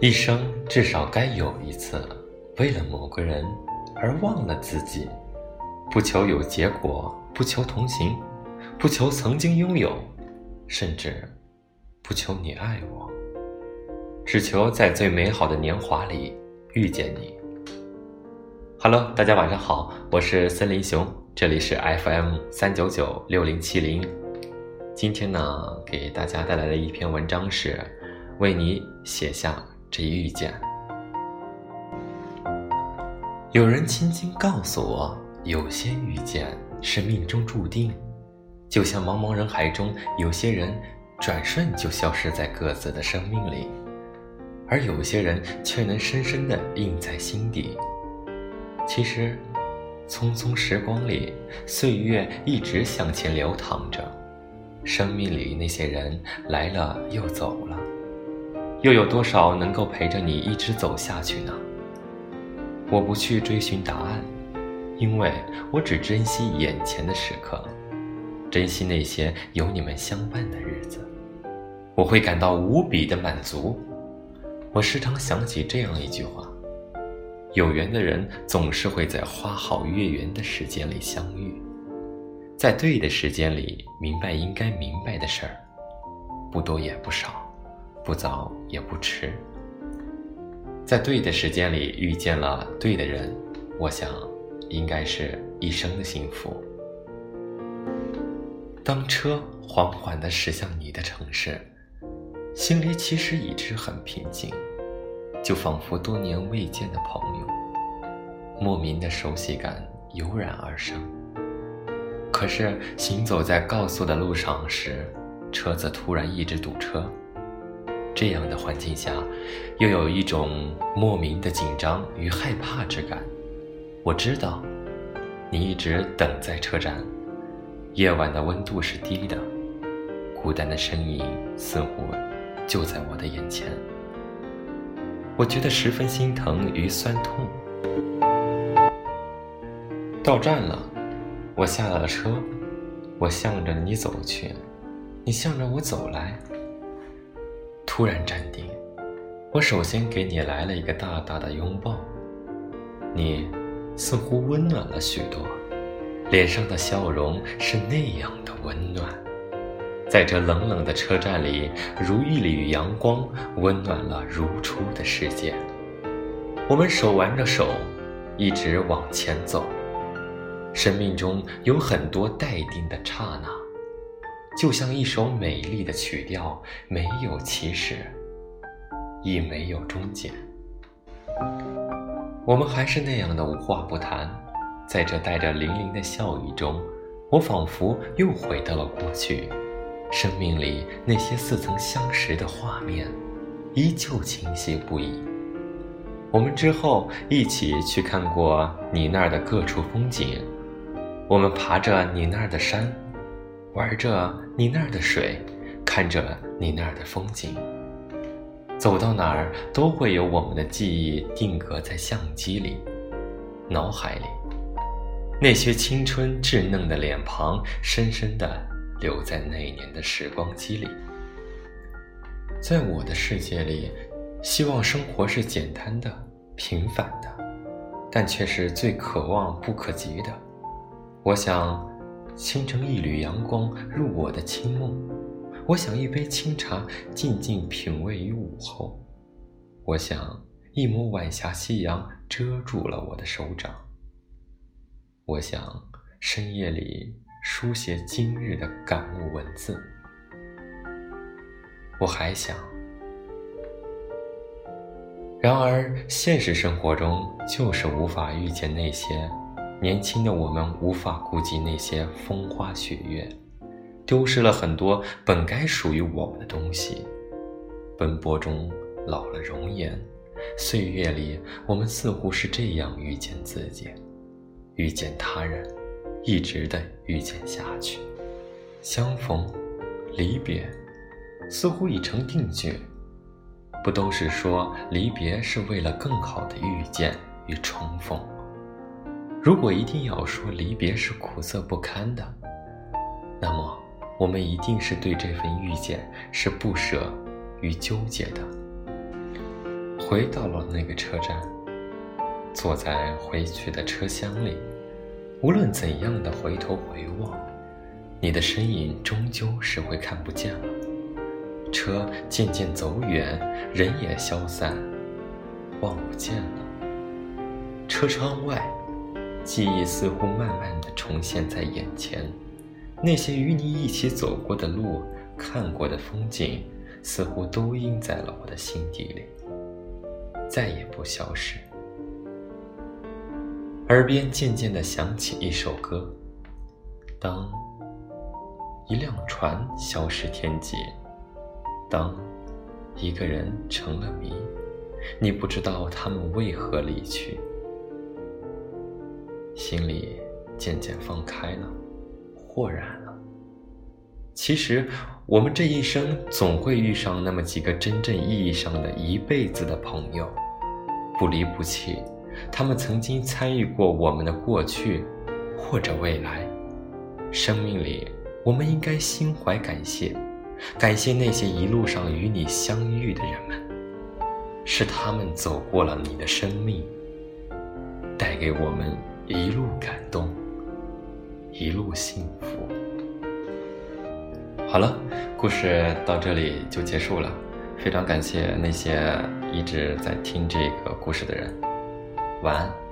一生至少该有一次，为了某个人而忘了自己，不求有结果，不求同行，不求曾经拥有，甚至不求你爱我，只求在最美好的年华里遇见你。Hello，大家晚上好，我是森林熊，这里是 FM 三九九六零七零。今天呢，给大家带来的一篇文章是为你写下。这一遇见，有人轻轻告诉我，有些遇见是命中注定，就像茫茫人海中，有些人转瞬就消失在各自的生命里，而有些人却能深深的印在心底。其实，匆匆时光里，岁月一直向前流淌着，生命里那些人来了又走了。又有多少能够陪着你一直走下去呢？我不去追寻答案，因为我只珍惜眼前的时刻，珍惜那些有你们相伴的日子，我会感到无比的满足。我时常想起这样一句话：有缘的人总是会在花好月圆的时间里相遇，在对的时间里明白应该明白的事儿，不多也不少。不早也不迟，在对的时间里遇见了对的人，我想，应该是一生的幸福。当车缓缓地驶向你的城市，心里其实已知很平静，就仿佛多年未见的朋友，莫名的熟悉感油然而生。可是行走在高速的路上时，车子突然一直堵车。这样的环境下，又有一种莫名的紧张与害怕之感。我知道，你一直等在车站。夜晚的温度是低的，孤单的身影似乎就在我的眼前。我觉得十分心疼与酸痛。到站了，我下了车，我向着你走去，你向着我走来。突然站定，我首先给你来了一个大大的拥抱，你似乎温暖了许多，脸上的笑容是那样的温暖，在这冷冷的车站里，如一缕阳光，温暖了如初的世界。我们手挽着手，一直往前走，生命中有很多待定的刹那。就像一首美丽的曲调，没有起始，亦没有终结。我们还是那样的无话不谈，在这带着粼粼的笑语中，我仿佛又回到了过去，生命里那些似曾相识的画面，依旧清晰不已。我们之后一起去看过你那儿的各处风景，我们爬着你那儿的山。玩着你那儿的水，看着你那儿的风景，走到哪儿都会有我们的记忆定格在相机里、脑海里，那些青春稚嫩的脸庞，深深的留在那年的时光机里。在我的世界里，希望生活是简单的、平凡的，但却是最可望不可及的。我想。倾城一缕阳光入我的清梦，我想一杯清茶静静品味于午后，我想一抹晚霞夕阳遮住了我的手掌，我想深夜里书写今日的感悟文字，我还想，然而现实生活中就是无法遇见那些。年轻的我们无法顾及那些风花雪月，丢失了很多本该属于我们的东西。奔波中老了容颜，岁月里我们似乎是这样遇见自己，遇见他人，一直的遇见下去。相逢，离别，似乎已成定局。不都是说离别是为了更好的遇见与重逢？如果一定要说离别是苦涩不堪的，那么我们一定是对这份遇见是不舍与纠结的。回到了那个车站，坐在回去的车厢里，无论怎样的回头回望，你的身影终究是会看不见了。车渐渐走远，人也消散，望不见了。车窗外，记忆似乎慢慢的重现在眼前。那些与你一起走过的路，看过的风景，似乎都印在了我的心底里，再也不消失。耳边渐渐的响起一首歌：当一辆船消失天际，当一个人成了谜，你不知道他们为何离去，心里渐渐放开了。豁然了。其实，我们这一生总会遇上那么几个真正意义上的一辈子的朋友，不离不弃。他们曾经参与过我们的过去，或者未来。生命里，我们应该心怀感谢，感谢那些一路上与你相遇的人们，是他们走过了你的生命，带给我们一路感动。一路幸福。好了，故事到这里就结束了。非常感谢那些一直在听这个故事的人。晚安。